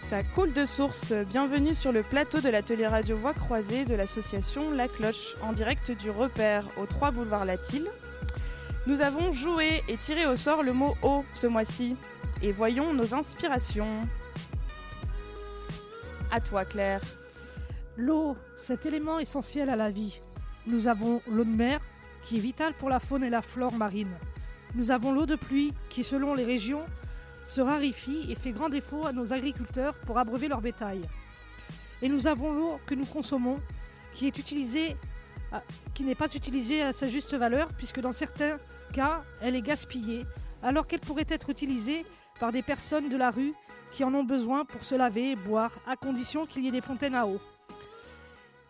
Ça coule de source. Bienvenue sur le plateau de l'atelier radio Voix croisée de l'association La Cloche, en direct du repère au 3 boulevard Latil. Nous avons joué et tiré au sort le mot eau ce mois-ci. Et voyons nos inspirations. À toi, Claire. L'eau, cet élément essentiel à la vie. Nous avons l'eau de mer, qui est vitale pour la faune et la flore marine. Nous avons l'eau de pluie, qui selon les régions se raréfie et fait grand défaut à nos agriculteurs pour abreuver leur bétail. Et nous avons l'eau que nous consommons, qui à- qui n'est pas utilisée à sa juste valeur, puisque dans certains cas, elle est gaspillée, alors qu'elle pourrait être utilisée par des personnes de la rue qui en ont besoin pour se laver et boire, à condition qu'il y ait des fontaines à eau.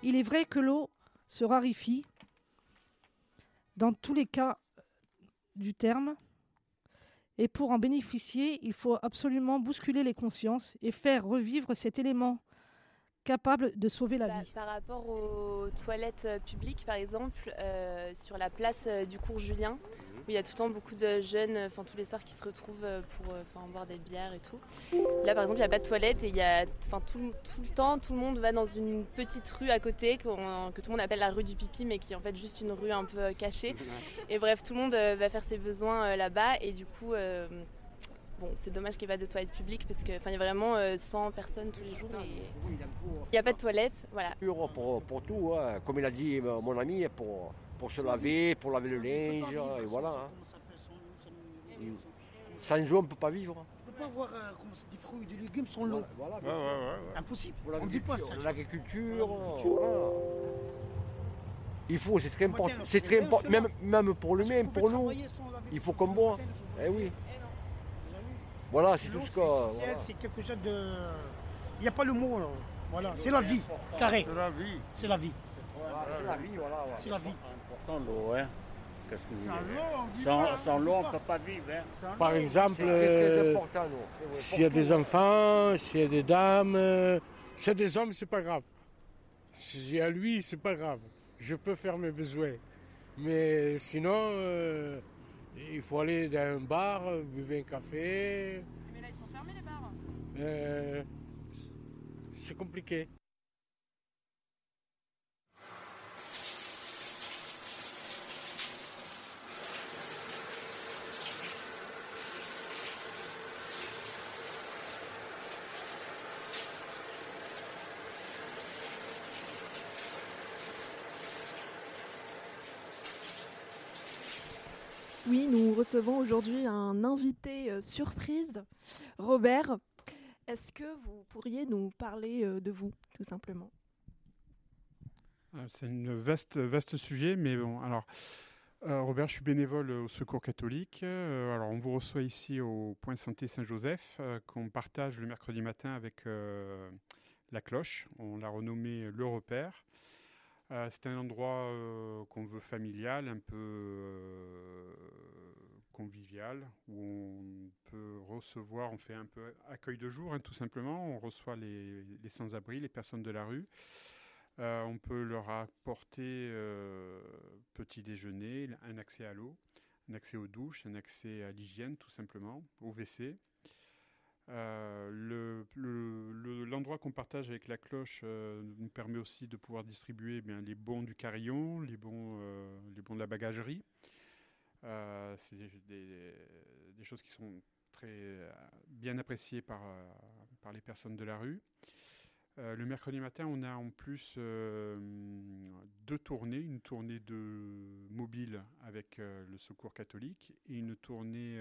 Il est vrai que l'eau se raréfie dans tous les cas du terme, et pour en bénéficier, il faut absolument bousculer les consciences et faire revivre cet élément capable de sauver la Bah, vie. par rapport aux toilettes euh, publiques, par exemple, euh, sur la place euh, du cours Julien, où il y a tout le temps beaucoup de jeunes, enfin tous les soirs, qui se retrouvent pour euh, boire des bières et tout. Là, par exemple, il n'y a pas de toilettes et il y a, enfin tout, tout le temps, tout le monde va dans une petite rue à côté que tout le monde appelle la rue du pipi, mais qui est en fait juste une rue un peu cachée. Et bref, tout le monde euh, va faire ses besoins euh, là-bas et du coup. euh, Bon, c'est dommage qu'il n'y ait pas de toilettes publiques parce qu'il y a vraiment euh, 100 personnes tous les jours et il n'y a pas de toilettes. Voilà. Pour, pour, pour tout, hein. comme il a dit euh, mon ami, pour, pour se laver, pour laver le linge, et voilà. hein. Sans eau, on ne peut pas vivre. On ne peut pas avoir euh, des fruits et des légumes sans l'eau. Voilà, Ouais, ouais, ouais, ouais. Impossible. Pour On ne dit pas ça. l'agriculture, voilà. Il faut, c'est très important. C'est très important, même, même pour qu'on peut pour nous. il faut qu'on boit. Eh oui. Eh non. Vous avez vu Voilà, c'est tout ce voilà. C'est quelque chose de. Il n'y a pas le mot. là. Voilà, c'est la vie. Carré. C'est la vie. C'est la vie. Voilà, C'est la vie, voilà. C'est la vie. important l'eau, hein. Qu'est-ce que vous Sans voulez l'eau, on Sans, sans l'eau, ne peut pas vivre, hein. Par exemple, C'est très, très euh, important, nous. C'est vrai, s'il y a des enfants, s'il y a des dames, euh, s'il y a des hommes, c'est pas grave. S'il y a lui, c'est pas grave. Je peux faire mes besoins. Mais sinon, euh, il faut aller dans un bar, buvez un café. Mais là, ils sont fermés les bars. euh, c'est compliqué. Oui, nous recevons aujourd'hui un invité euh, surprise, Robert. Est-ce que vous pourriez nous parler euh, de vous, tout simplement? Euh, C'est un vaste, vaste sujet, mais bon, alors, Robert, je suis bénévole au Secours catholique. Alors, on vous reçoit ici au Point Santé Saint-Joseph, qu'on partage le mercredi matin avec la cloche. On l'a renommé Le Repère. Euh, c'est un endroit euh, qu'on veut familial, un peu euh, convivial, où on peut recevoir, on fait un peu accueil de jour, hein, tout simplement. On reçoit les, les sans-abri, les personnes de la rue. On peut leur apporter petit déjeuner, un accès à l'eau, un accès aux douches, un accès à l'hygiène tout simplement, au WC. Euh, le- le- le- L'endroit qu'on partage avec la cloche euh, nous permet aussi de pouvoir distribuer eh bien, les bons du carillon, les bons, euh, les bons de la bagagerie. C'est des, choses qui sont très bien appréciées par, par les personnes de la rue. Le mercredi matin, on a en plus deux tournées, une tournée de mobile avec le Secours catholique et une tournée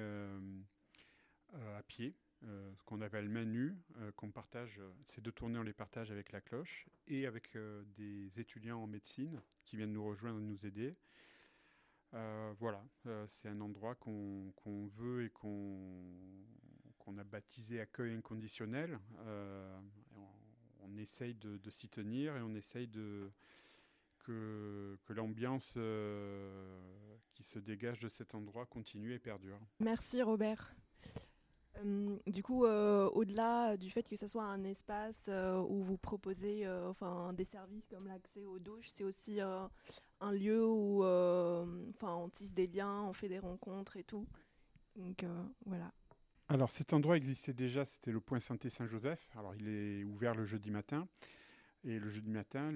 à pied ce qu'on appelle main nue, qu'on partage, ces deux tournées on les partage avec la cloche et avec des étudiants en médecine qui viennent nous rejoindre nous aider. voilà, c'est un endroit qu'on veut et qu'on a baptisé accueil inconditionnel. On, essaye de, s'y tenir et on essaye que, l'ambiance euh, qui se dégage de cet endroit continue et perdure. Merci Robert. Euh, du coup, euh, au-delà du fait que ce soit un espace où vous proposez enfin, des services comme l'accès aux douches, c'est aussi un lieu où enfin, on tisse des liens, on fait des rencontres et tout. Donc voilà. Alors cet endroit existait déjà, c'était le point santé Saint-Joseph. Alors il est ouvert le jeudi matin. Et le jeudi matin,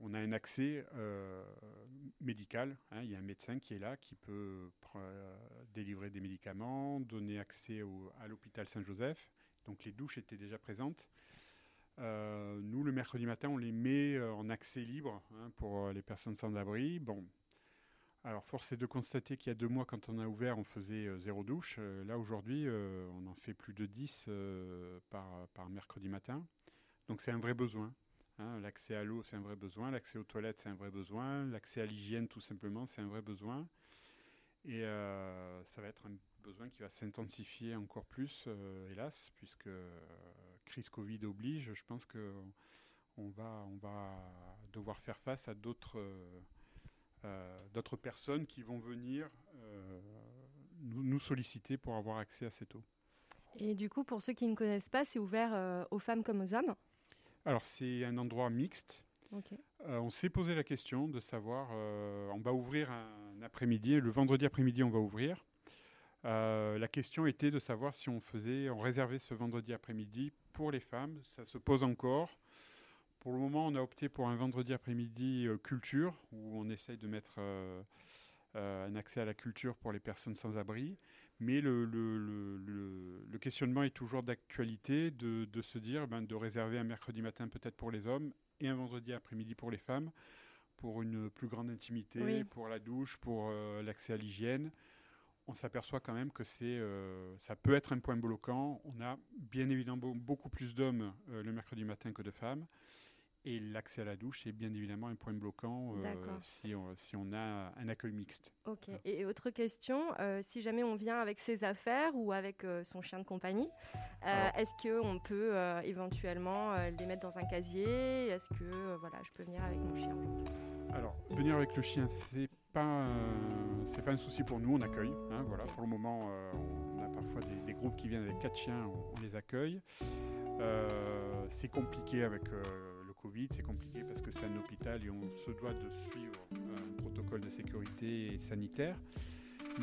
on a un accès euh, médical. Hein. il y a un médecin qui est là, qui peut euh, délivrer des médicaments, donner accès à l'hôpital Saint-Joseph. Donc les douches étaient déjà présentes. Euh, nous, le mercredi matin, on les met en accès libre hein, pour les personnes sans abri. Bon, alors, force est de constater qu'il y a deux mois, quand on a ouvert, on faisait zéro douche. là, aujourd'hui, on en fait plus de 10 par, par mercredi matin. Donc c'est un vrai besoin. Hein. L'accès à l'eau, c'est un vrai besoin. L'accès aux toilettes, c'est un vrai besoin. L'accès à l'hygiène, tout simplement, c'est un vrai besoin. Et euh, ça va être un besoin qui va s'intensifier encore plus, euh, hélas, puisque euh, crise Covid oblige. Je pense qu'on va, on va devoir faire face à d'autres d'autres personnes qui vont venir nous, nous, solliciter pour avoir accès à cette eau. Et du coup, pour ceux qui ne connaissent pas, c'est ouvert aux femmes comme aux hommes? Alors c'est un endroit mixte. Euh, on s'est posé la question de savoir, euh, on va ouvrir un après-midi, le vendredi après-midi on va ouvrir. Euh, la question était de savoir si on faisait, on réservait ce vendredi après-midi pour les femmes. Ça se pose encore. Pour le moment, on a opté pour un vendredi après-midi culture, où on essaye de mettre un accès à la culture pour les personnes sans abri. Mais le, le, questionnement est toujours d'actualité de, se dire ben, de réserver un mercredi matin peut-être pour les hommes et un vendredi après-midi pour les femmes, pour une plus grande intimité, pour la douche, pour euh, l'accès à l'hygiène. On s'aperçoit quand même que c'est, euh, ça peut être un point bloquant. On a bien évidemment beaucoup plus d'hommes euh, le mercredi matin que de femmes. Et l'accès à la douche est bien évidemment un point bloquant euh, si, on, si, on, a un accueil mixte. Ok. Et autre question, euh, si jamais on vient avec ses affaires ou avec euh, son chien de compagnie, est-ce qu'on peut éventuellement les mettre dans un casier? Est-ce que voilà, je peux venir avec mon chien? Alors, venir avec le chien, c'est pas c'est pas un souci pour nous. On accueille. Hein, voilà. Pour le moment, on a parfois des, groupes qui viennent avec quatre chiens. On, on les accueille. c'est compliqué avec Covid, c'est compliqué parce que c'est un hôpital et on se doit de suivre un protocole de sécurité sanitaire.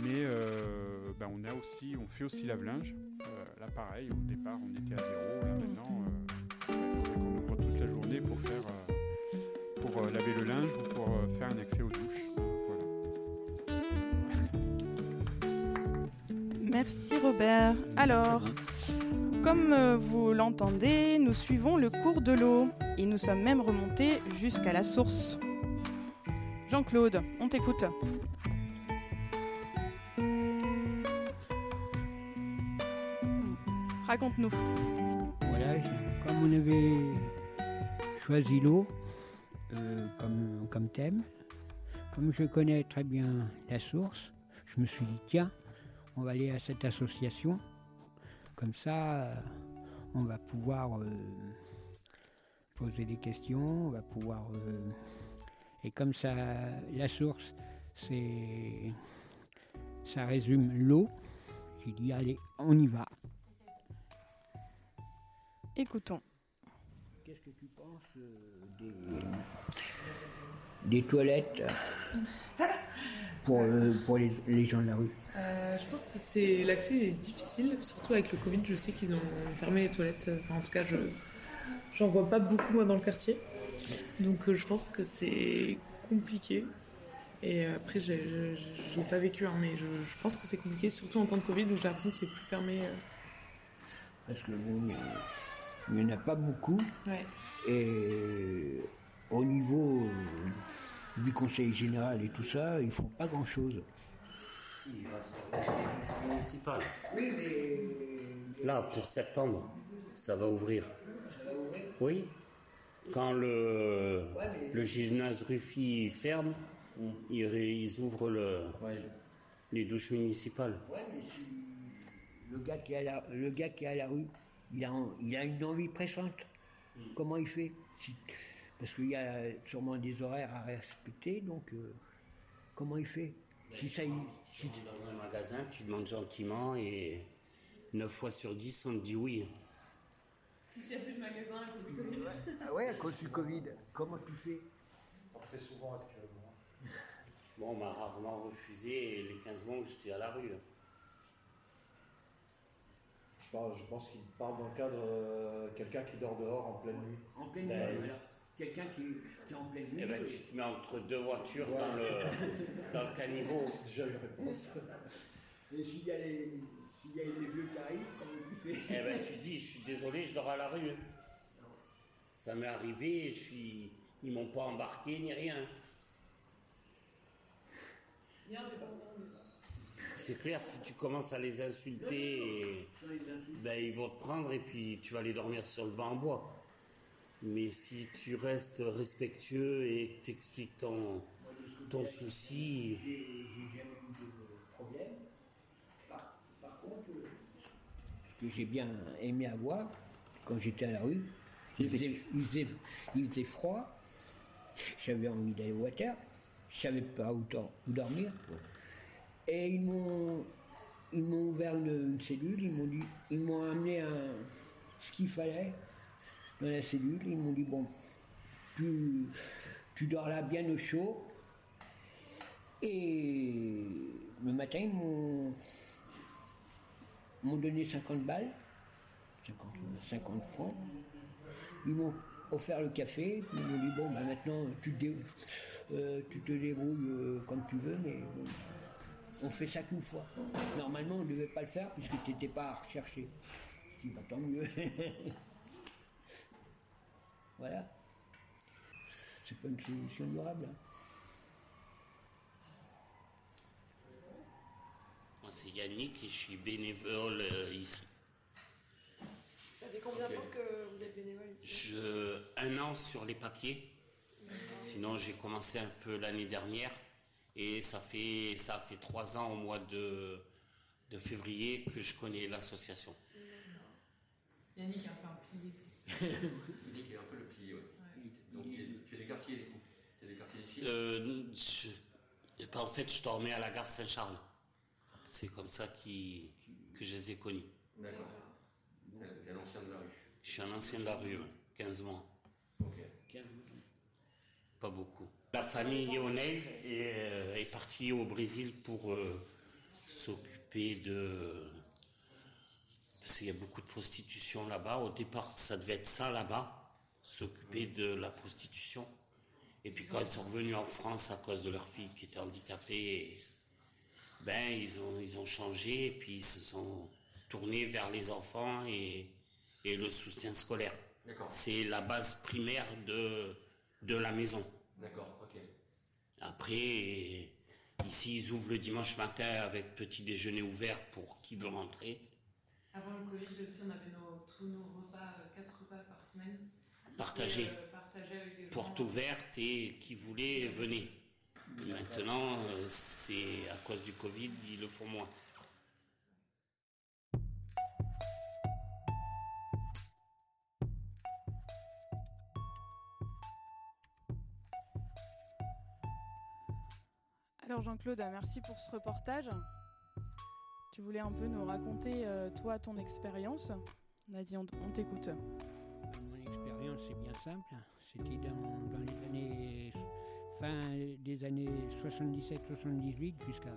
Mais euh, ben, on a aussi, on fait aussi lave-linge. Euh, là, pareil, au départ, on était à zéro. Là, maintenant, euh, il faudrait qu'on ouvre toute la journée pour faire, pour laver le linge ou pour faire un accès aux douches. Merci Robert. Alors, comme vous l'entendez, nous suivons le cours de l'eau et nous sommes même remontés jusqu'à la source. Jean-Claude, on t'écoute. Raconte-nous. Voilà, comme on avait choisi l'eau euh, comme, thème, comme je connais très bien la source, je me suis dit, tiens, on va aller à cette association. Comme ça, on va pouvoir euh, poser des questions, on va pouvoir... Euh, et comme ça, la source, c'est... Ça résume l'eau. J'ai dit, allez, on y va. Écoutons. Qu'est-ce que tu penses euh, des, toilettes pour, euh, pour les, gens de la rue? Je pense que c'est l'accès est difficile, surtout avec le Covid. Je sais qu'ils ont fermé les toilettes. en tout cas, je, J'en vois pas beaucoup moi dans le quartier. Donc euh, je pense que c'est compliqué. Et après, je n'ai pas vécu, hein, mais je, pense que c'est compliqué, surtout en temps de Covid où j'ai l'impression que c'est plus fermé. Euh. Parce que bon, il n'y en a pas beaucoup. Et au niveau du conseil général et tout ça, ils font pas grand chose. Oui, mais Là, pour septembre, ça va ouvrir. Oui. Quand le, le gymnase Ruffy ferme, ils, ouvrent le, les douches municipales. Ouais, mais le gars qui est à la, le gars qui est à la rue, il a, en- il a une envie pressante. Comment il fait Si- Parce qu'il y a sûrement des horaires à respecter, donc euh, comment il fait Si ça, il- si- Tu vas dans un magasin, tu demandes gentiment et 9 fois sur 10, on te dit oui. S'il n'y a plus de magasin à cause du Covid. Ah ouais, à cause du Covid, comment tu fais? On fait souvent actuellement. Bon, on m'a rarement refusé les 15 mois où j'étais à la rue. Je, parle- je pense qu'il parle dans le cadre euh, quelqu'un qui dort dehors en pleine nuit. En pleine Ben, nuit, voilà. Quelqu'un qui, qui est en pleine nuit. Eh ben, tu te mets entre deux voitures dans, le, dans le caniveau. C'est déjà une réponse. Et s'il y a les, s'il y a les vieux qui arrivent, comment tu Eh ben, tu dis, je suis désolé, je dors à la rue. Ça m'est arrivé, je suis... ils m'ont pas embarqué ni rien. C'est clair, si tu commences à les insulter, ben, ils vont te prendre et puis tu vas aller dormir sur le banc en bois. Mais si tu restes respectueux et que tu expliques ton, ton souci, J'ai j'ai jamais eu de problème. Par, par contre, euh, ce que j'ai bien aimé avoir, quand j'étais à la rue, il faisait, il faisait- il faisait froid, j'avais envie d'aller au water, je savais pas où, dormir. Et ils m'ont ils m'ont ouvert une, une cellule, ils m'ont dit, ils m'ont amené un, ce qu'il fallait dans la cellule, ils m'ont dit bon, tu, tu dors là bien au chaud. Et le matin, ils m'ont m'ont donné 50 balles, 50, 50 francs. Ils m'ont offert le café, ils m'ont dit bon, bah maintenant tu te, dé- euh, tu te débrouilles euh, comme tu veux, mais bon, on fait ça qu'une fois. Normalement, on ne devait pas le faire puisque tu n'étais pas à rechercher. Je dis, bah, tant mieux. voilà. C'est pas une solution durable. hein. Moi c'est Yannick et je suis bénévole euh, ici. Ça fait combien de temps que vous êtes bénévole ici? Je, un an sur les papiers. Sinon, j'ai commencé un peu l'année dernière et ça fait, ça fait trois ans au mois de, de février que je connais l'association. Yannick a un peu un pilier. Qu'il est un peu le pilier, ouais. Donc il y a- tu as des quartiers, du coup. Tu as des quartiers ici Euh, je- en fait, je dormais à la gare Saint-Charles. C'est comme ça qui- que je les ai connus. D'accord. Tu es un ancien de la rue? Je suis un ancien de la rue, ouais, 15 mois. Ok. Pas beaucoup. La famille Yonel est, euh, est partie au Brésil pour euh, s'occuper de... Parce qu'il y a beaucoup de prostitution là-bas. Au départ, ça devait être ça là-bas, s'occuper de la prostitution. Et puis quand ils sont revenus en France à cause de leur fille qui était handicapée, ben ils ont, ils ont changé et puis ils se sont tournés vers les enfants et, et le soutien scolaire. D'accord. C'est la base primaire de, de la maison. D'accord, ok. Après, ici, ils ouvrent le dimanche matin avec petit déjeuner ouvert pour qui veut rentrer. Avant le Covid aussi, on avait nos, tous nos repas, euh, quatre repas par semaine. Partagés. Euh, partagés avec des gens. Porte ouverte et qui voulait, venez. Maintenant, euh, c'est à cause du Covid, ils le font moins. Alors Jean-Claude, merci pour ce reportage. Tu voulais un peu nous raconter, euh, toi, ton expérience. Vas-y, on, t'écoute. Mon expérience, c'est bien simple. C'était dans, dans les fin des années 77-78 jusqu'à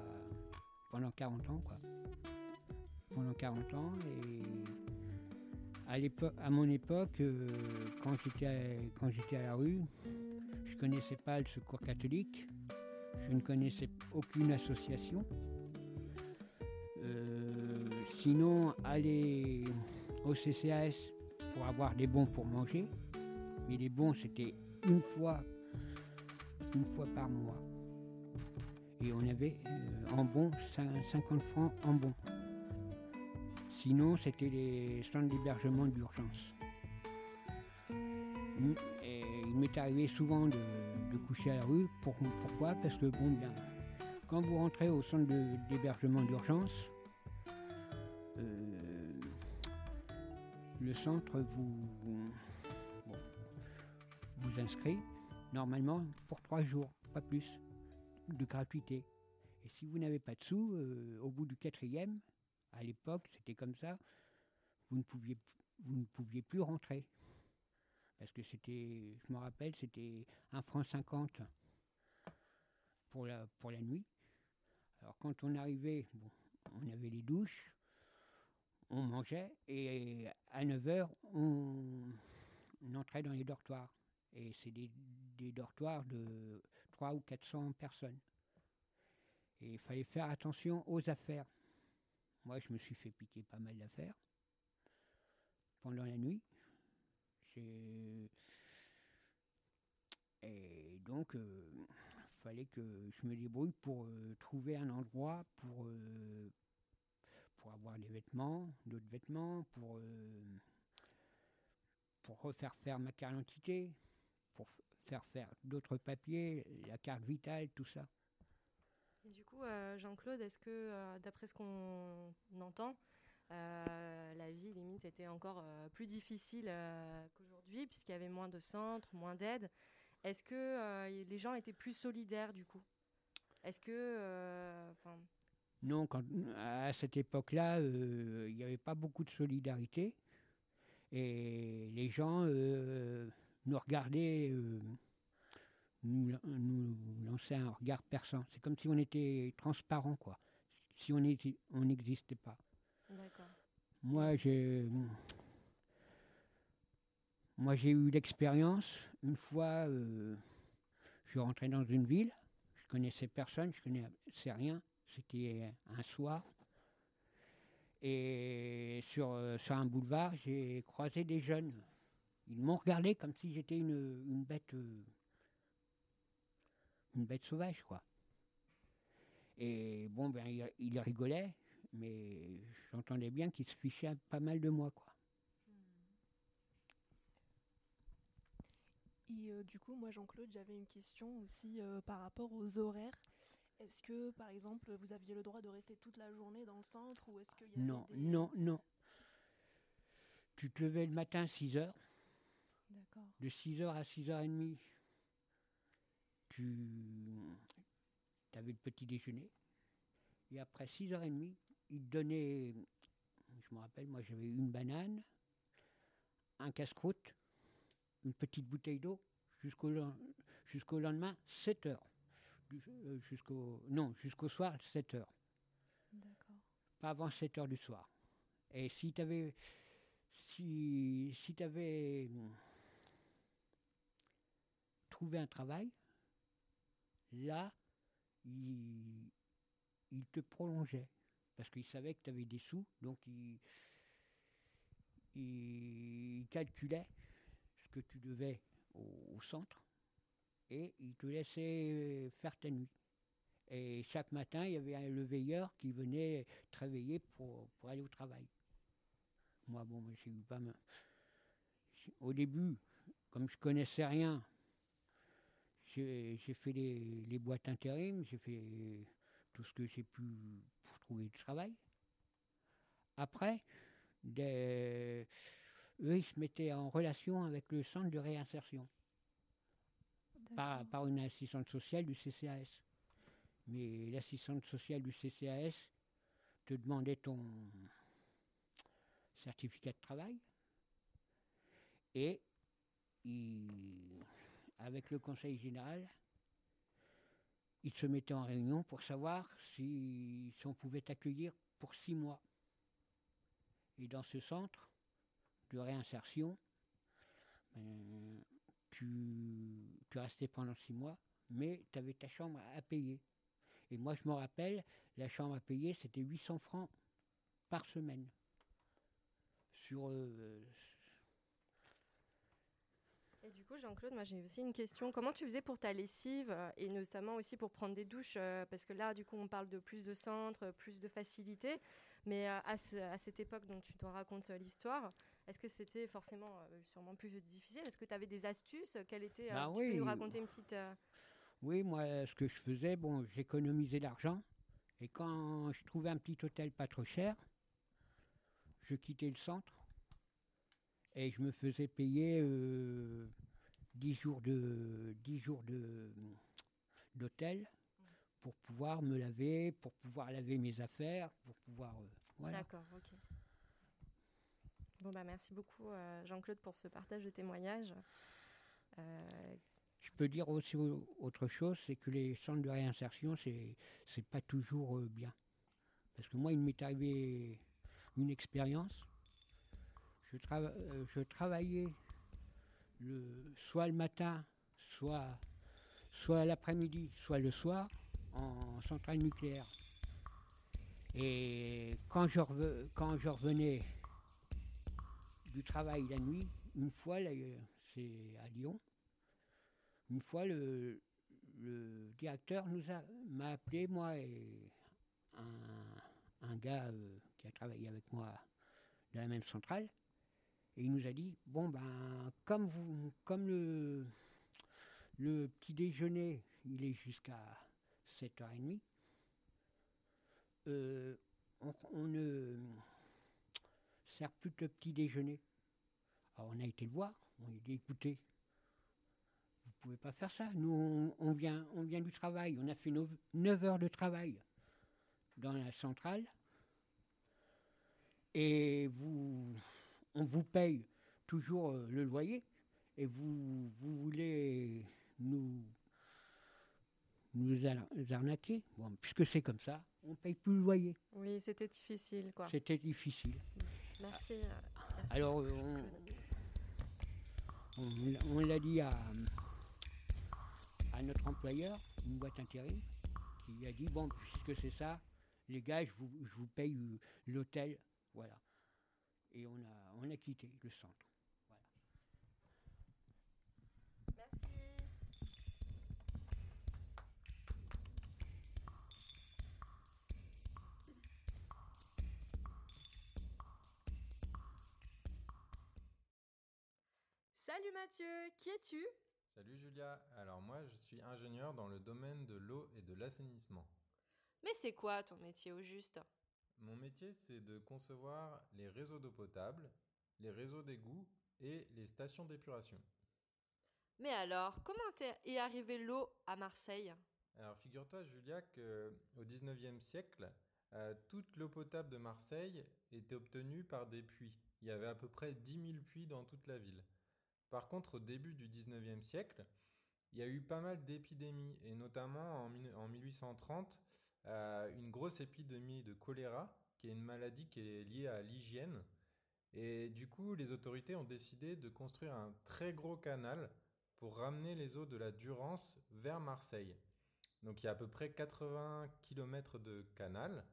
pendant 40 ans, quoi. Pendant 40 ans et à à mon époque, euh, quand j'étais à- quand j'étais à la rue, je connaissais pas le secours catholique, je ne connaissais aucune association. Euh, sinon, aller au CCAS pour avoir des bons pour manger, mais les bons c'était une fois, une fois par mois. Et on avait euh, en bon cin- 50 francs en bon. Sinon, c'était les centres d'hébergement d'urgence. Et il m'est arrivé souvent de, coucher à la rue. Pour- pourquoi? Parce que, bon, bien, quand vous rentrez au centre d'hébergement d'urgence, euh, le centre vous, vous inscrit normalement pour trois jours, pas plus, de gratuité. Et si vous n'avez pas de sous, euh, au bout du quatrième, à l'époque, c'était comme ça, vous ne pouviez, vous ne pouviez plus rentrer. Parce que c'était, je me rappelle, c'était un franc 50 pour la, pour la nuit. Alors quand on arrivait, bon, on avait les douches, on mangeait, et à 9h, on, on entrait dans les dortoirs. Et c'est des, dortoirs de 300 ou 400 personnes. Et il fallait faire attention aux affaires. Moi, je me suis fait piquer pas mal d'affaires pendant la nuit. Et donc, il fallait que je me débrouille pour euh, trouver un endroit pour, euh, pour avoir des vêtements, d'autres vêtements, pour, euh, pour refaire faire ma carte d'identité, pour faire faire d'autres papiers, la carte vitale, tout ça. Et du coup, euh, Jean-Claude, est-ce que, euh, d'après ce qu'on entend, euh, la vie limite était encore plus difficile qu'aujourd'hui, puisqu'il y avait moins de centres, moins d'aide? Est-ce que les gens étaient plus solidaires du coup? Est-ce que. Non, quand, à cette époque-là, il n'y avait pas beaucoup de solidarité. Et les gens nous regardaient, euh, nous, nous lançaient un regard perçant. C'est comme si on était transparent, quoi. Si on était- on n'existait pas. D'accord. Moi, j'ai. Moi, j'ai eu l'expérience. Une fois, euh, je suis rentré dans une ville. Je connaissais personne, je connaissais rien. C'était un soir. Et sur, euh, sur un boulevard, j'ai croisé des jeunes. Ils m'ont regardé comme si j'étais une, une bête. euh, une bête sauvage, quoi. Et bon, ben, ils il rigolaient, mais j'entendais bien qu'ils se fichaient pas mal de moi, quoi. Et euh, du coup, moi, Jean-Claude, j'avais une question aussi euh, par rapport aux horaires. Est-ce que, par exemple, vous aviez le droit de rester toute la journée dans le centre ou est-ce qu'il y avait Non, des... non, non. Tu te levais le matin à 6 heures. De 6 heures à 6 heures et demie, tu avais le petit déjeuner. Et après 6 heures et demie, ils te donnaient, je me rappelle, moi j'avais une banane, un casse-croûte, une petite bouteille d'eau, jusqu'au jusqu'au lendemain, 7 heures. Du- euh, Jusqu'au, non, jusqu'au soir, 7 heures. D'accord. Pas avant 7 heures du soir. Et si tu avais. Si, si tu avais un travail, là, il, il te prolongeait. Parce qu'il savait que tu avais des sous, donc il, il calculait ce que tu devais au, centre et il te laissait faire ta nuit. Et chaque matin, il y avait un- le veilleur qui venait te réveiller pour, pour aller au travail. Moi, bon, j'ai eu pas mal. Au début, comme je connaissais rien, j'ai fait les, les boîtes intérim, j'ai fait tout ce que j'ai pu pour trouver du travail. Après, des- eux, ils se mettaient en relation avec le centre de réinsertion par, par une assistante sociale du CCAS. Mais l'assistante sociale du CCAS te demandait ton certificat de travail et il- avec le conseil général, il se mettait en réunion pour savoir si, on pouvait t'accueillir pour six mois. Et dans ce centre de réinsertion, ben, tu, tu restais pendant six mois, mais tu avais ta chambre à payer. Et moi, je me rappelle, la chambre à payer, c'était 800 francs par semaine. Sur. euh, Et du coup, Jean-Claude, moi j'ai aussi une question. Comment tu faisais pour ta lessive euh, et notamment aussi pour prendre des douches euh, Parce que là, du coup, on parle de plus de centres, plus de facilité. Mais euh, à, ce- à cette époque dont tu te racontes l'histoire, est-ce que c'était forcément sûrement plus difficile? Est-ce que tu avais des astuces? Quelle était, Bah Tu peux nous raconter une petite. Oui, moi, ce que je faisais, bon, j'économisais l'argent. Et quand je trouvais un petit hôtel pas trop cher, je quittais le centre et je me faisais payer euh, 10 jours de 10 jours de d'hôtel pour pouvoir me laver, pour pouvoir laver mes affaires, pour pouvoir euh, voilà. D'accord, ok. Bon, bah merci beaucoup, euh, Jean-Claude, pour ce partage de témoignages. Euh, Je peux dire aussi au- autre chose, c'est que les centres de réinsertion, c'est c'est pas toujours bien. Parce que moi, il m'est arrivé une expérience. Euh, je travaillais soit le matin, soit, l'après-midi, soit le soir en centrale nucléaire. Et quand je, quand je revenais du travail la nuit, une fois, c'est à Lyon, une fois, le, directeur m'a appelé, moi et un, un gars euh, qui a travaillé avec moi dans la même centrale, et il nous a dit bon ben comme vous comme le petit déjeuner il est jusqu'à 7h30, euh, on, on ne sert plus que le petit déjeuner. Alors on a été le voir, on a dit écoutez, vous pouvez pas faire ça. Nous, on, on vient, on vient du travail. On a fait 9 heures de travail dans la centrale. Et vous, on vous paye toujours euh, le loyer. Et vous, vous voulez nous, nous ar- arnaquer. Bon, puisque c'est comme ça, on paye plus le loyer. Oui, c'était difficile, quoi. C'était difficile. Merci. euh, merci. Alors, on, on- on l'a dit à, à notre employeur, une boîte intérim, qui a dit Bon, puisque c'est ça, les gars, je vous, je vous paye euh, l'hôtel. Voilà. Et on a, on a quitté le centre. Salut Mathieu, qui es-tu? Salut Julia, alors moi je suis ingénieur dans le domaine de l'eau et de l'assainissement. Mais c'est quoi ton métier au juste? Mon métier c'est de concevoir les réseaux d'eau potable, les réseaux d'égouts et les stations d'épuration. Mais alors, comment est arrivée l'eau à Marseille? Alors figure-toi Julia qu'au 19e siècle, euh, toute l'eau potable de Marseille était obtenue par des puits. Il y avait à peu près 10 000 puits dans toute la ville. Par contre, au début du 19e siècle, il y a eu pas mal d'épidémies, et notamment en 1830, euh, une grosse épidémie de choléra, qui est une maladie qui est liée à l'hygiène. Et du coup, les autorités ont décidé de construire un très gros canal pour ramener les eaux de la Durance vers Marseille. Donc il y a à peu près 80 km de canal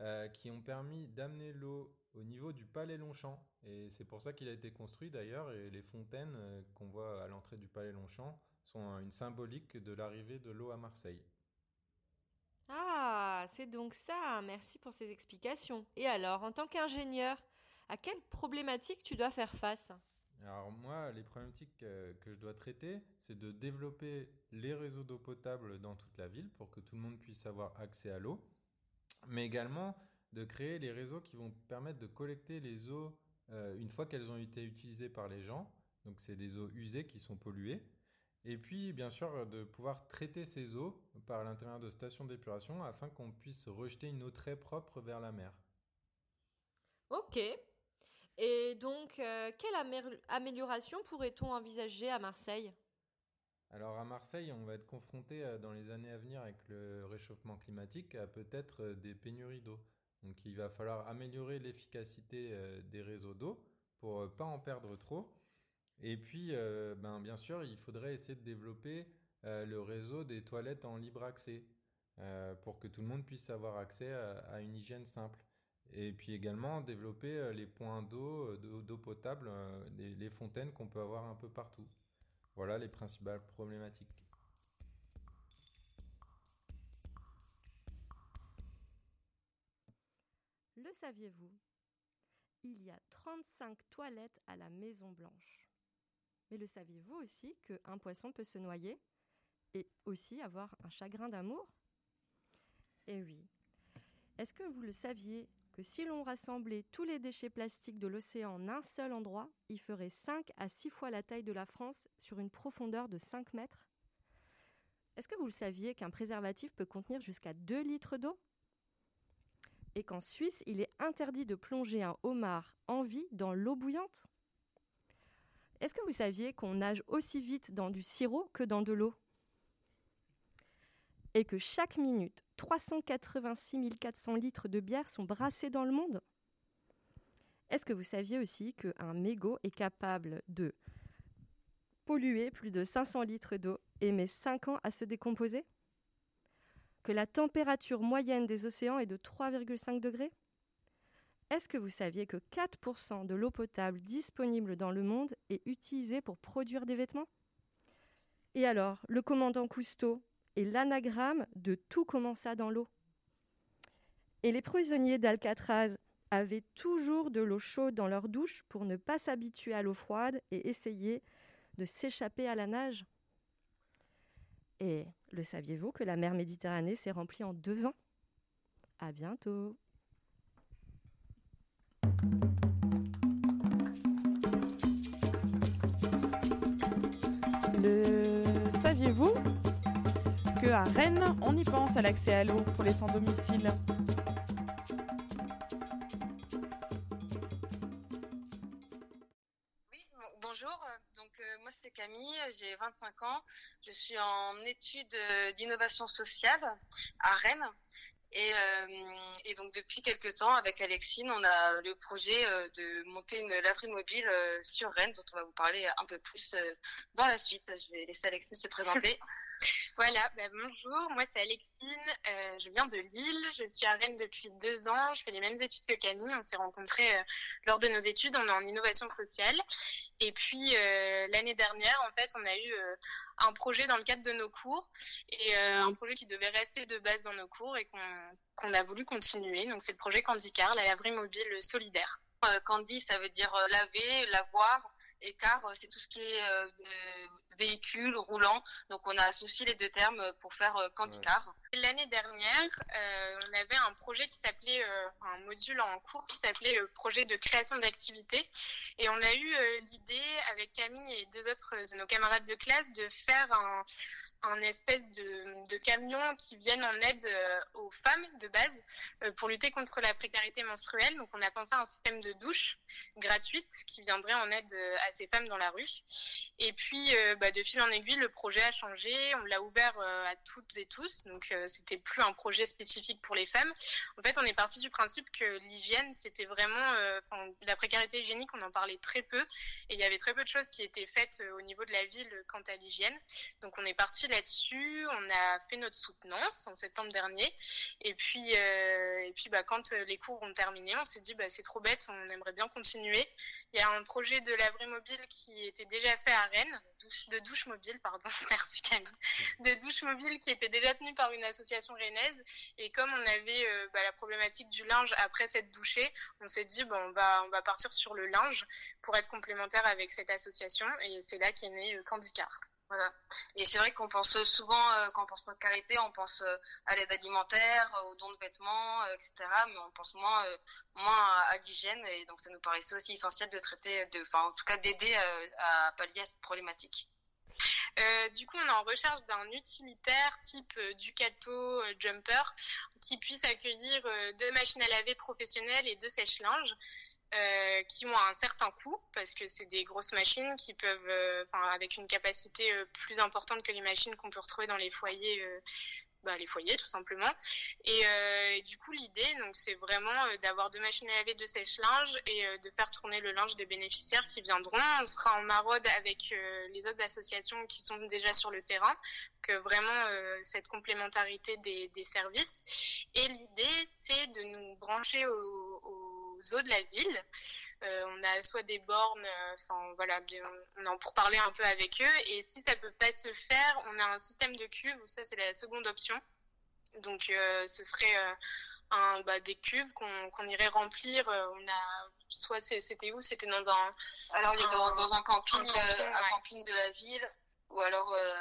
euh, qui ont permis d'amener l'eau au niveau du palais Longchamp. Et c'est pour ça qu'il a été construit d'ailleurs. Et les fontaines euh, qu'on voit à l'entrée du palais Longchamp sont une symbolique de l'arrivée de l'eau à Marseille. Ah, c'est donc ça, merci pour ces explications. Et alors, en tant qu'ingénieur, à quelle problématique tu dois faire face? Alors moi, les problématiques que je dois traiter, c'est de développer les réseaux d'eau potable dans toute la ville pour que tout le monde puisse avoir accès à l'eau, mais également de créer les réseaux qui vont permettre de collecter les eaux euh, une fois qu'elles ont été utilisées par les gens. Donc c'est des eaux usées qui sont polluées. Et puis bien sûr de pouvoir traiter ces eaux par l'intermédiaire de stations d'épuration afin qu'on puisse rejeter une eau très propre vers la mer. Ok. Et donc, euh, quelle amé- amélioration pourrait-on envisager à Marseille? Alors à Marseille, on va être confronté euh, dans les années à venir avec le réchauffement climatique à peut-être euh, des pénuries d'eau. Donc il va falloir améliorer l'efficacité euh, des réseaux d'eau pour euh, pas en perdre trop. Et puis, euh, ben, bien sûr, il faudrait essayer de développer euh, le réseau des toilettes en libre accès euh, pour que tout le monde puisse avoir accès à, une hygiène simple. Et puis également développer les points d'eau, d'eau potable, les fontaines qu'on peut avoir un peu partout. Voilà les principales problématiques. Le saviez-vous? Il y a 35 toilettes à la Maison Blanche. Mais le saviez-vous aussi qu'un poisson peut se noyer et aussi avoir un chagrin d'amour? Eh oui. Est-ce que vous le saviez que si l'on rassemblait tous les déchets plastiques de l'océan en un seul endroit, il ferait 5 à 6 fois la taille de la France sur une profondeur de 5 mètres? Est-ce que vous le saviez qu'un préservatif peut contenir jusqu'à 2 litres d'eau? Et qu'en Suisse, il est interdit de plonger un homard en vie dans l'eau bouillante? Est-ce que vous saviez qu'on nage aussi vite dans du sirop que dans de l'eau? Et que chaque minute, 386 400 litres de bière sont brassés dans le monde? Est-ce que vous saviez aussi qu'un mégot est capable de polluer plus de 500 litres d'eau et met 5 ans à se décomposer? Que la température moyenne des océans est de 3,5 degrés? Est-ce que vous saviez que 4% de l'eau potable disponible dans le monde est utilisée pour produire des vêtements? Et alors, le commandant Cousteau est l'anagramme de tout commença dans l'eau. Et les prisonniers d'Alcatraz avaient toujours de l'eau chaude dans leur douche pour ne pas s'habituer à l'eau froide et essayer de s'échapper à la nage. Et le saviez-vous que la mer Méditerranée s'est remplie en deux ans? À bientôt saviez-vous que à Rennes, on y pense à l'accès à l'eau pour les sans domicile Bonjour, donc euh, moi c'est Camille, j'ai 25 ans, je suis en études euh, d'innovation sociale à Rennes. Et, euh, et donc depuis quelques temps, avec Alexine, on a le projet euh, de monter une laverie mobile euh, sur Rennes, dont on va vous parler un peu plus euh, dans la suite. Je vais laisser Alexine se présenter. Voilà, bah, bonjour, moi c'est Alexine, euh, je viens de Lille, je suis à Rennes depuis deux ans, je fais les mêmes études que Camille, on s'est rencontrés euh, lors de nos études, on est en innovation sociale. Et puis euh, l'année dernière, en fait, on a eu un projet dans le cadre de nos cours, et un projet qui devait rester de base dans nos cours et qu'on a voulu continuer. Donc c'est le projet Candicar, la laverie mobile solidaire. Candy, ça veut dire laver, lavoir, et car c'est tout ce qui est véhicule roulant. Donc on a associé les deux termes euh, pour faire euh, Candicar. L'année dernière, euh, on avait un projet qui s'appelait, euh, un module en cours qui s'appelait euh, projet de création d'activités. Et on a eu euh, l'idée avec Camille et deux autres de nos camarades de classe de faire un, un espèce de, de camion qui vienne en aide euh, aux femmes de base euh, pour lutter contre la précarité menstruelle. Donc on a pensé à un système de douche gratuite qui viendrait en aide euh, à ces femmes dans la rue. Et puis bah, de fil en aiguille, le projet a changé. On l'a ouvert à toutes et tous. Donc c'était plus un projet spécifique pour les femmes. En fait, on est parti du principe que l'hygiène, c'était vraiment la précarité hygiénique, on en parlait très peu. Et il y avait très peu de choses qui étaient faites au niveau de la ville quant à l'hygiène. Donc on est parti là-dessus. On a fait notre soutenance en septembre dernier. Et puis, euh, et puis bah, quand euh, les cours ont terminé, on s'est dit bah, c'est trop bête, on aimerait bien continuer. Il y a un projet de laverie mobile qui était déjà fait à Rennes, de douche mobile, pardon, merci Camille, de douche mobile qui était déjà tenue par une association rennaise. Et comme on avait euh, bah, la problématique du linge après cette douchée, on s'est dit on, va, on va partir sur le linge pour être complémentaire avec cette association. Et c'est là qu'est né euh, Candicar. Voilà. Et c'est vrai qu'on pense souvent, euh, quand on pense précarité, on pense euh, à l'aide alimentaire, euh, aux dons de vêtements, etc. Mais on pense moins, moins à, à l'hygiène. Et donc ça nous paraissait aussi essentiel de traiter, de, enfin en tout cas d'aider à pallier à cette problématique. Du coup, on est en recherche d'un utilitaire type Ducato Jumper qui puisse accueillir deux machines à laver professionnelles et deux sèche-linges. Euh, qui ont un certain coût parce que c'est des grosses machines qui peuvent, euh, avec une capacité euh, plus importante que les machines qu'on peut retrouver dans les foyers, euh, bah, les foyers tout simplement. Et, du coup l'idée donc c'est vraiment d'avoir deux machines à laver, deux sèche-linges et de faire tourner le linge des bénéficiaires qui viendront. On sera en maraude avec les autres associations qui sont déjà sur le terrain, que vraiment cette complémentarité des, services. Et l'idée c'est de nous brancher aux eaux de la ville. Euh, on a soit des bornes, euh, enfin voilà, on en pour parler un peu avec eux. Et si ça peut pas se faire, on a un système de cuve où ça c'est la seconde option. Donc euh, ce serait euh, un, bah, des cuves qu'on irait remplir. On a soit c'était où? C'était dans un Alors, on est dans, un- dans un camping, un camping, un ouais. camping de la ville, ou alors euh,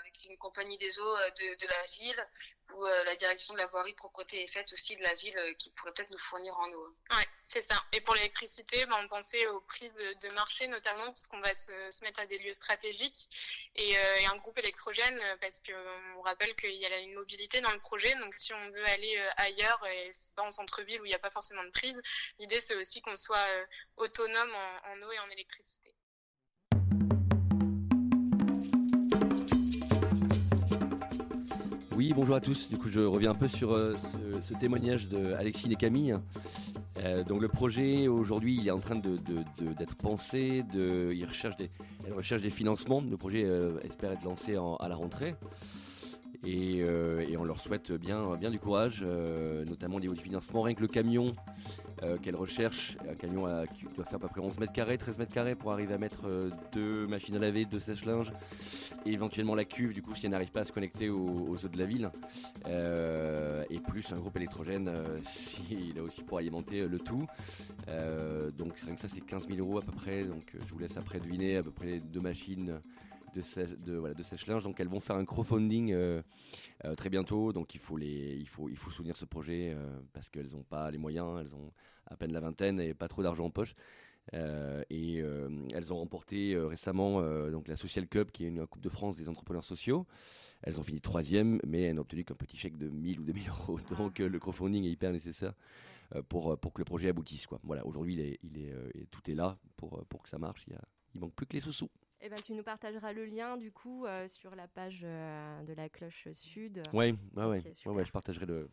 avec une compagnie des eaux euh, de, de la ville, ou euh, la direction de la voirie, propreté et fête aussi de la ville qui pourrait peut-être nous fournir en eau. Ouais, c'est ça. Et pour l'électricité, bah, on pensait aux prises de, marché notamment, parce qu'on va se, se mettre à des lieux stratégiques et, un groupe électrogène, parce qu'on rappelle qu'il y a une mobilité dans le projet. Donc si on veut aller ailleurs, et pas en centre-ville où il n'y a pas forcément de prise, l'idée c'est aussi qu'on soit autonome en eau et en électricité. Oui, bonjour à tous. Du coup, je reviens un peu sur euh, ce, témoignage de Alexine et Camille. Euh, donc, le projet aujourd'hui, il est en train d'être pensé. Il recherche des, elle recherche des financements. Le projet euh, espère être lancé à la rentrée. Et, euh, et on leur souhaite bien, bien du courage, euh, notamment au niveau du financement. Rien que le camion euh, qu'elle recherche, un camion qui doit faire à peu près 11 mètres carrés, 13 mètres carrés pour arriver à mettre euh, deux machines à laver, deux sèche-linges et éventuellement la cuve, du coup, si elle n'arrive pas à se connecter aux, aux eaux de la ville. Et plus un groupe électrogène, s'il a aussi pour alimenter le tout. Donc rien que ça, c'est 15 000 euros à peu près. Donc je vous laisse après deviner à peu près deux machines de, voilà, de sèche-linge. Donc elles vont faire un crowdfunding euh, euh, très bientôt. Donc il faut, les, il faut, il faut soutenir ce projet euh, parce qu'elles n'ont pas les moyens. Elles ont à peine la vingtaine et pas trop d'argent en poche. Et elles ont remporté récemment donc la Social Cup, qui est une Coupe de France des entrepreneurs sociaux. Elles ont fini troisième, mais elles n'ont obtenu qu'un petit chèque de 1000 ou 2000 euros. Donc euh, le crowdfunding est hyper nécessaire pour, pour que le projet aboutisse. Quoi. Voilà, aujourd'hui, il est, il est, et tout est là pour, pour que ça marche. Il, y a, il manque plus que les sous-sous. Eh ben, tu nous partageras le lien du coup euh, sur la page euh, de la cloche sud. Ouais, ouais, ouais, ouais, je partagerai le,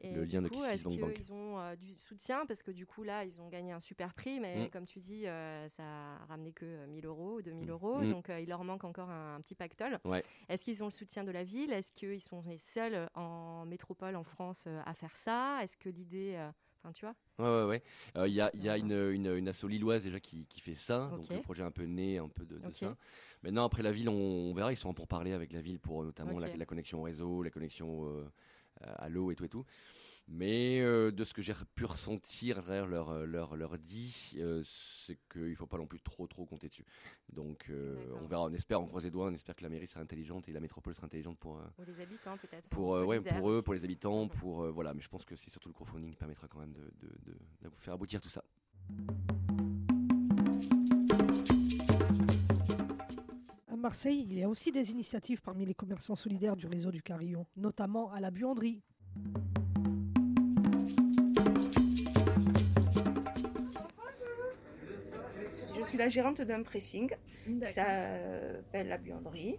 Et le lien du de coup, Kiss est-ce Kiss Bank Bank. qu'ils ont euh, du soutien? Parce que du coup, là, ils ont gagné un super prix, mais Mm. comme tu dis, euh, ça a ramené que euh, 1000 euros, 2000 Mm. euros, Mm. donc euh, il leur manque encore un, un petit pactole. Ouais. Est-ce qu'ils ont le soutien de la ville? Est-ce qu'ils sont les seuls en métropole, en France, à faire ça? Est-ce que l'idée... Enfin, tu vois Ouais, ouais, ouais. Euh, Il y a, il y a une, une, une asso lilloise déjà qui, qui fait ça. Donc le projet un peu né un peu de, ça. Maintenant, après la ville, on, on verra. Ils sont pour parler avec la ville pour euh, notamment la connexion au réseau, la connexion euh, à l'eau et tout et tout. Mais euh, de ce que j'ai pu ressentir à travers leur, euh, leur, leur dit, euh, c'est qu'il ne faut pas non plus trop trop compter dessus. Donc euh, on verra, on espère, on croise les doigts, on espère que la mairie sera intelligente et la métropole sera intelligente pour, euh, Ou les habitants, peut-être. pour, euh, ouais, pour eux, pour les habitants, pour euh, voilà. Mais je pense que c'est surtout le crowdfunding qui permettra quand même de, de, de- de vous faire aboutir tout ça. À Marseille, il y a aussi des initiatives parmi les commerçants solidaires du réseau du Carillon, notamment à la buanderie. Suis la gérante d'un pressing qui s'appelle la buanderie.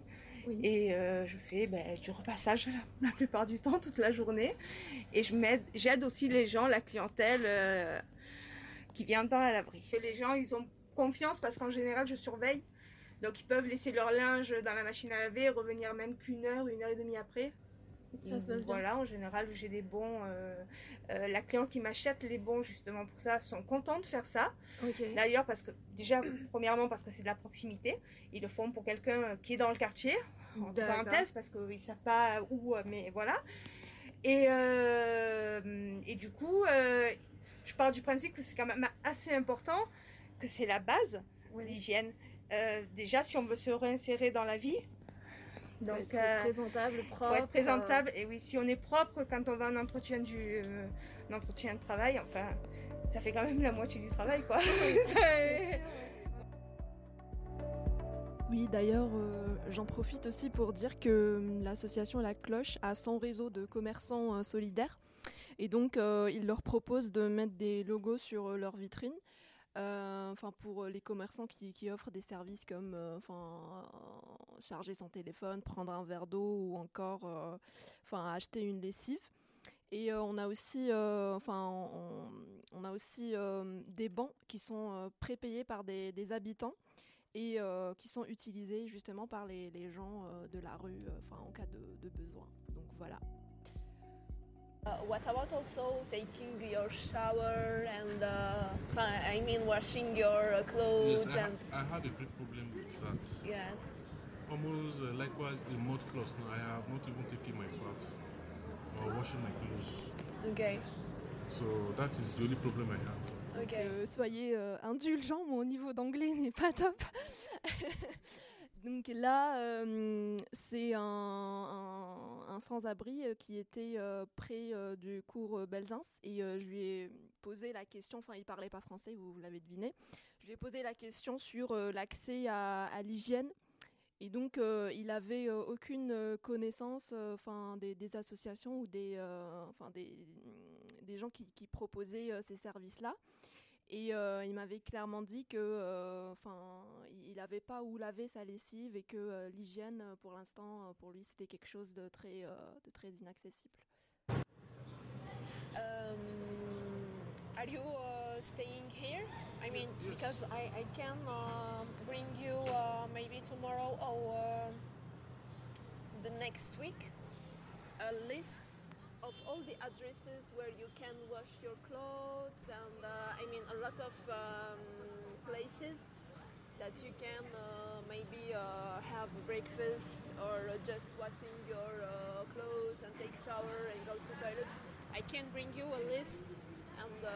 Et euh, je fais ben, du repassage la, la plupart du temps, toute la journée. Et je m'aide, j'aide aussi les gens, la clientèle euh, qui vient dans la laverie. Et les gens, ils ont confiance parce qu'en général, je surveille. Donc, ils peuvent laisser leur linge dans la machine à laver et revenir même qu'une heure, une heure et demie après. Ça se passe bien. Voilà, en général, j'ai des bons. euh, euh, la cliente qui m'achète les bons, justement pour ça, sont contents de faire ça. D'ailleurs, parce que, déjà, premièrement, parce que c'est de la proximité. Ils le font pour quelqu'un euh, qui est dans le quartier, entre D'accord. parenthèses, parce qu'ils ne savent pas où, mais voilà. Et, euh, et du coup, je pars du principe que c'est quand même assez important, que c'est la base, l'hygiène. Déjà, si on veut se réinsérer dans la vie, donc, être euh, présentable, faut propre, être présentable. Et oui, si on est propre quand on va en entretien, du, euh, un entretien de travail, enfin, ça fait quand même la moitié du travail, quoi. Oui, d'ailleurs, euh, j'en profite aussi pour dire que hum, l'association La Cloche a son réseau de commerçants euh, solidaires. Et donc, euh, ils leur proposent de mettre des logos sur euh, leur vitrine. Euh, Enfin, pour euh, les commerçants qui, offrent des services comme euh, charger son téléphone, prendre un verre d'eau ou encore acheter une lessive. Et on a aussi, on, a aussi des bancs qui sont prépayés par des, habitants et qui sont utilisés justement par les, gens de la rue, en cas de, de besoin. Donc voilà. Uh, what about also taking your shower and uh, I mean washing your uh, clothes Yes, I, and ha- I had a big problem with that. yes. Almost uh, likewise in mud clothes now, I have not even taken my bath or washing my clothes. Okay. So that is the only problem I have. Donc, euh, soyez euh, indulgents, mon niveau d'anglais n'est pas top. Donc là, euh, c'est un, sans-abri euh, qui était euh, près du cours Belzins. Et je lui ai posé la question, enfin il parlait pas français, vous, l'avez deviné, je lui ai posé la question sur l'accès à, l'hygiène. Et donc il avait aucune connaissance des, associations ou des, des, gens qui, proposaient ces services-là. Et euh, il m'avait clairement dit que, euh, enfin, il n'avait pas où laver sa lessive et que euh, l'hygiène, euh, pour l'instant, euh, pour lui, c'était quelque chose de très, euh, de très inaccessible. Um, are you uh, staying here? I mean, because I, I can uh, bring you uh, maybe tomorrow or uh, the next week a list of all the addresses where you can wash your clothes and uh, I mean a lot of um, places that you can uh, maybe uh, have breakfast or uh, just washing your uh, clothes and take shower and go to toilet. I can bring you a list and uh,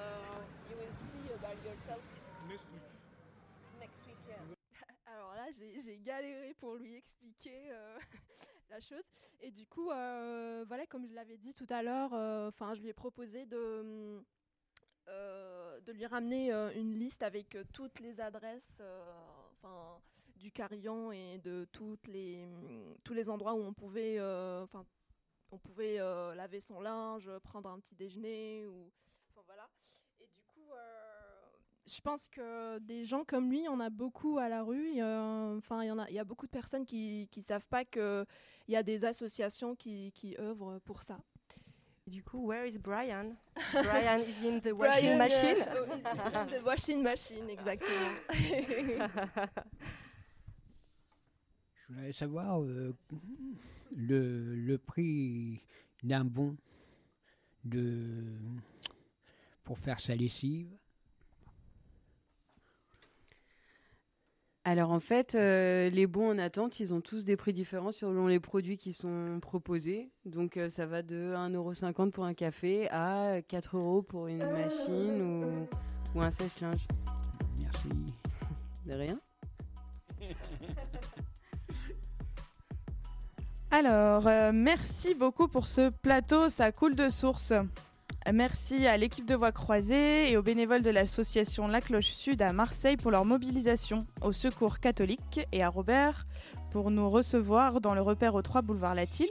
you will see about yourself Next week. next week. Yes. Alors là, j'ai j'ai galéré pour lui expliquer euh, la chose. Et du coup, euh, voilà, comme je l'avais dit tout à l'heure, euh, enfin, je lui ai proposé de, euh, de lui ramener une liste avec toutes les adresses du carillon et de toutes les, mm, tous les endroits où on pouvait, on pouvait laver son linge, prendre un petit déjeuner ou, enfin voilà. Et du coup, euh, je pense que des gens comme lui, il y en a beaucoup à la rue. Il y a- Enfin, il y en a, il y a beaucoup de personnes qui qui savent pas que il y a des associations qui, qui œuvrent pour ça. Du coup, where is Brian? Brian is in the washing Brian, machine. euh, oh, is in the washing machine, exactement. Je voudrais savoir euh, le, le prix d'un bon de, pour faire sa lessive. Alors en fait, euh, les bons en attente, ils ont tous des prix différents selon les produits qui sont proposés. Donc euh, ça va de 1,50€ pour un café à 4 euros pour une machine ou, ou un sèche-linge. Merci. De rien. Alors, euh, merci beaucoup pour ce plateau, ça coule de source. Merci à l'équipe de Voix Croisée et aux bénévoles de l'association La Cloche Sud à Marseille pour leur mobilisation, au Secours catholique et à Robert pour nous recevoir dans le repère au 3 boulevard Latil.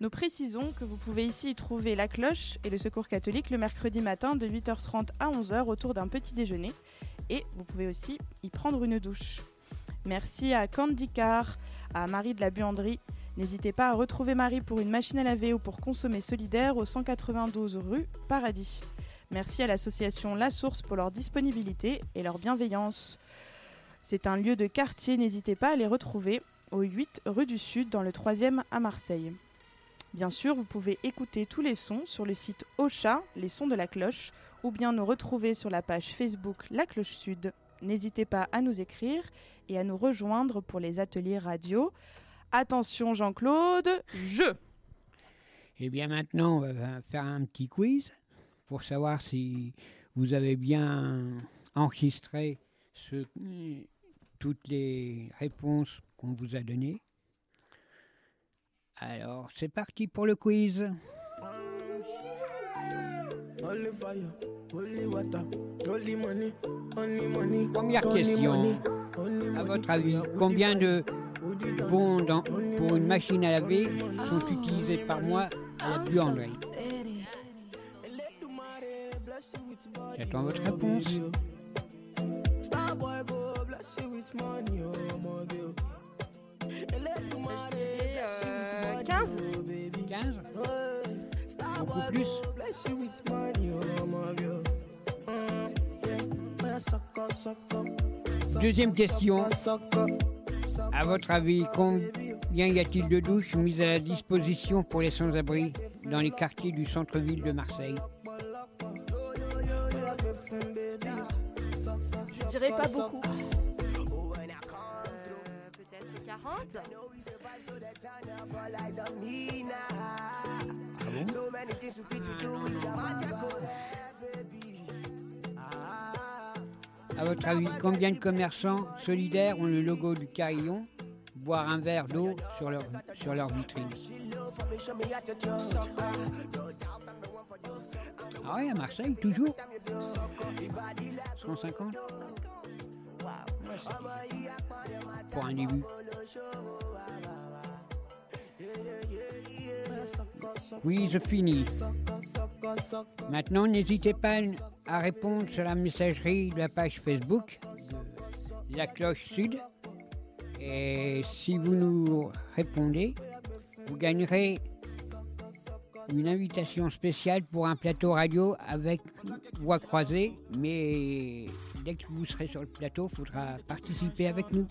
Nous précisons que vous pouvez ici y trouver La Cloche et le Secours catholique le mercredi matin de 8h30 à 11h autour d'un petit déjeuner et vous pouvez aussi y prendre une douche. Merci à Candy Car, à Marie de la Buanderie. N'hésitez pas à retrouver Marie pour une machine à laver ou pour consommer solidaire au 192 rue Paradis. Merci à l'association La Source pour leur disponibilité et leur bienveillance. C'est un lieu de quartier, n'hésitez pas à les retrouver au 8 rue du Sud dans le 3e à Marseille. Bien sûr, vous pouvez écouter tous les sons sur le site Ocha, les sons de la cloche, ou bien nous retrouver sur la page Facebook La Cloche Sud. N'hésitez pas à nous écrire et à nous rejoindre pour les ateliers radio. Attention Jean-Claude, jeu Et Eh bien maintenant, on va faire un petit quiz pour savoir si vous avez bien enregistré ce- toutes les réponses qu'on vous a données. Alors, c'est parti pour le quiz. Première question. À votre avis, combien de bons dans- pour une machine à laver sont utilisés par mois à la buanderie J'attends votre réponse. Euh, 15 15 Beaucoup plus Deuxième question. À votre avis, combien y a-t-il de douches mises à la disposition pour les sans-abri dans les quartiers du centre-ville de Marseille Je dirais pas beaucoup. Peut-être 40 À À votre avis, combien de commerçants solidaires ont le logo du carillon boire un verre d'eau sur leur, sur leur vitrine? Ah oui, à Marseille, toujours. 150 Pour un début. Oui, je finis. Maintenant, n'hésitez pas à répondre sur la messagerie de la page Facebook de La Cloche Sud. Et si vous nous répondez, vous gagnerez une invitation spéciale pour un plateau radio avec voix croisée. Mais dès que vous serez sur le plateau, il faudra participer avec nous.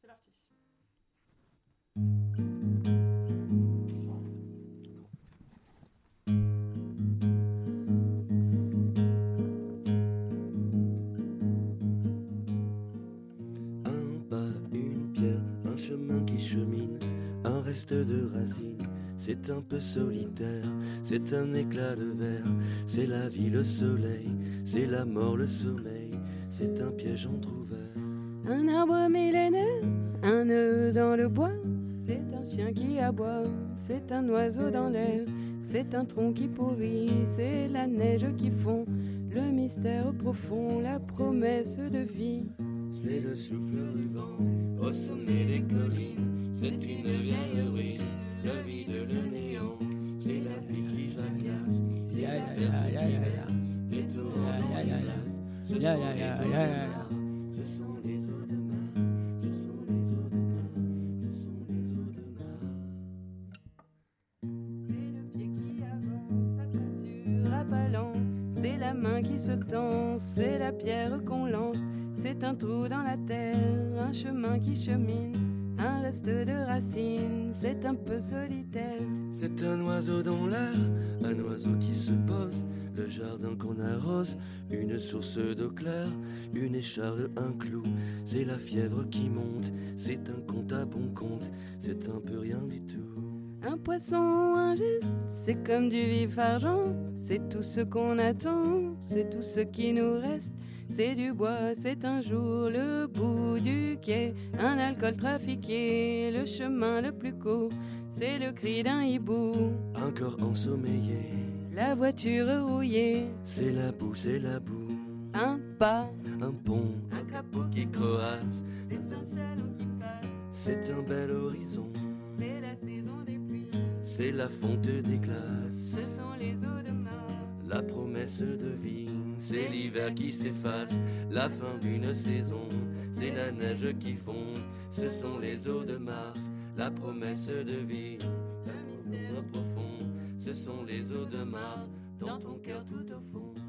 C'est parti. Un pas, une pierre, un chemin qui chemine, un reste de racines. C'est un peu solitaire, c'est un éclat de verre, c'est la vie, le soleil, c'est la mort, le sommeil, c'est un piège entrouvert. Un arbre millénaire, un nœud dans le bois, c'est un chien qui aboie, c'est un oiseau dans l'air, c'est un tronc qui pourrit, c'est la neige qui fond, le mystère profond, la promesse de vie. C'est le souffle du vent au sommet des collines. C'est une vieille ruine, le vide, le néant. C'est la pluie qui jacasse, c'est la Ce sont les eaux de mer, ce sont les eaux de mer, ce sont les eaux de mer, ce sont les eaux de mer. C'est le pied qui avance, passe sur la balance. C'est la main qui se tend, c'est la pierre qu'on lance. C'est un trou dans la terre, un chemin qui chemine, un reste de racines. C'est un peu solitaire. C'est un oiseau dans l'air, un oiseau qui se pose, le jardin qu'on arrose, une source d'eau claire, une écharde, un clou. C'est la fièvre qui monte, c'est un compte à bon compte, c'est un peu rien du tout. Un poisson, un geste, c'est comme du vif argent. C'est tout ce qu'on attend, c'est tout ce qui nous reste. C'est du bois, c'est un jour le bout du quai. Un alcool trafiqué, le chemin le plus court. C'est le cri d'un hibou, Un corps ensommeillé, la voiture rouillée. c'est la boue, c'est la boue. Un pas, Un pont, un crapaud qui croasse, c'est un chalot qui passe. c'est un bel horizon, C'est la saison des pluies, c'est la fonte des glaces. ce sont les eaux de mars. La promesse de vie, c'est l'hiver qui s'efface, la fin d'une saison, c'est la neige qui fond, ce sont les eaux de Mars, la promesse de vie, le profond, ce sont les eaux de Mars, dans ton cœur tout au fond.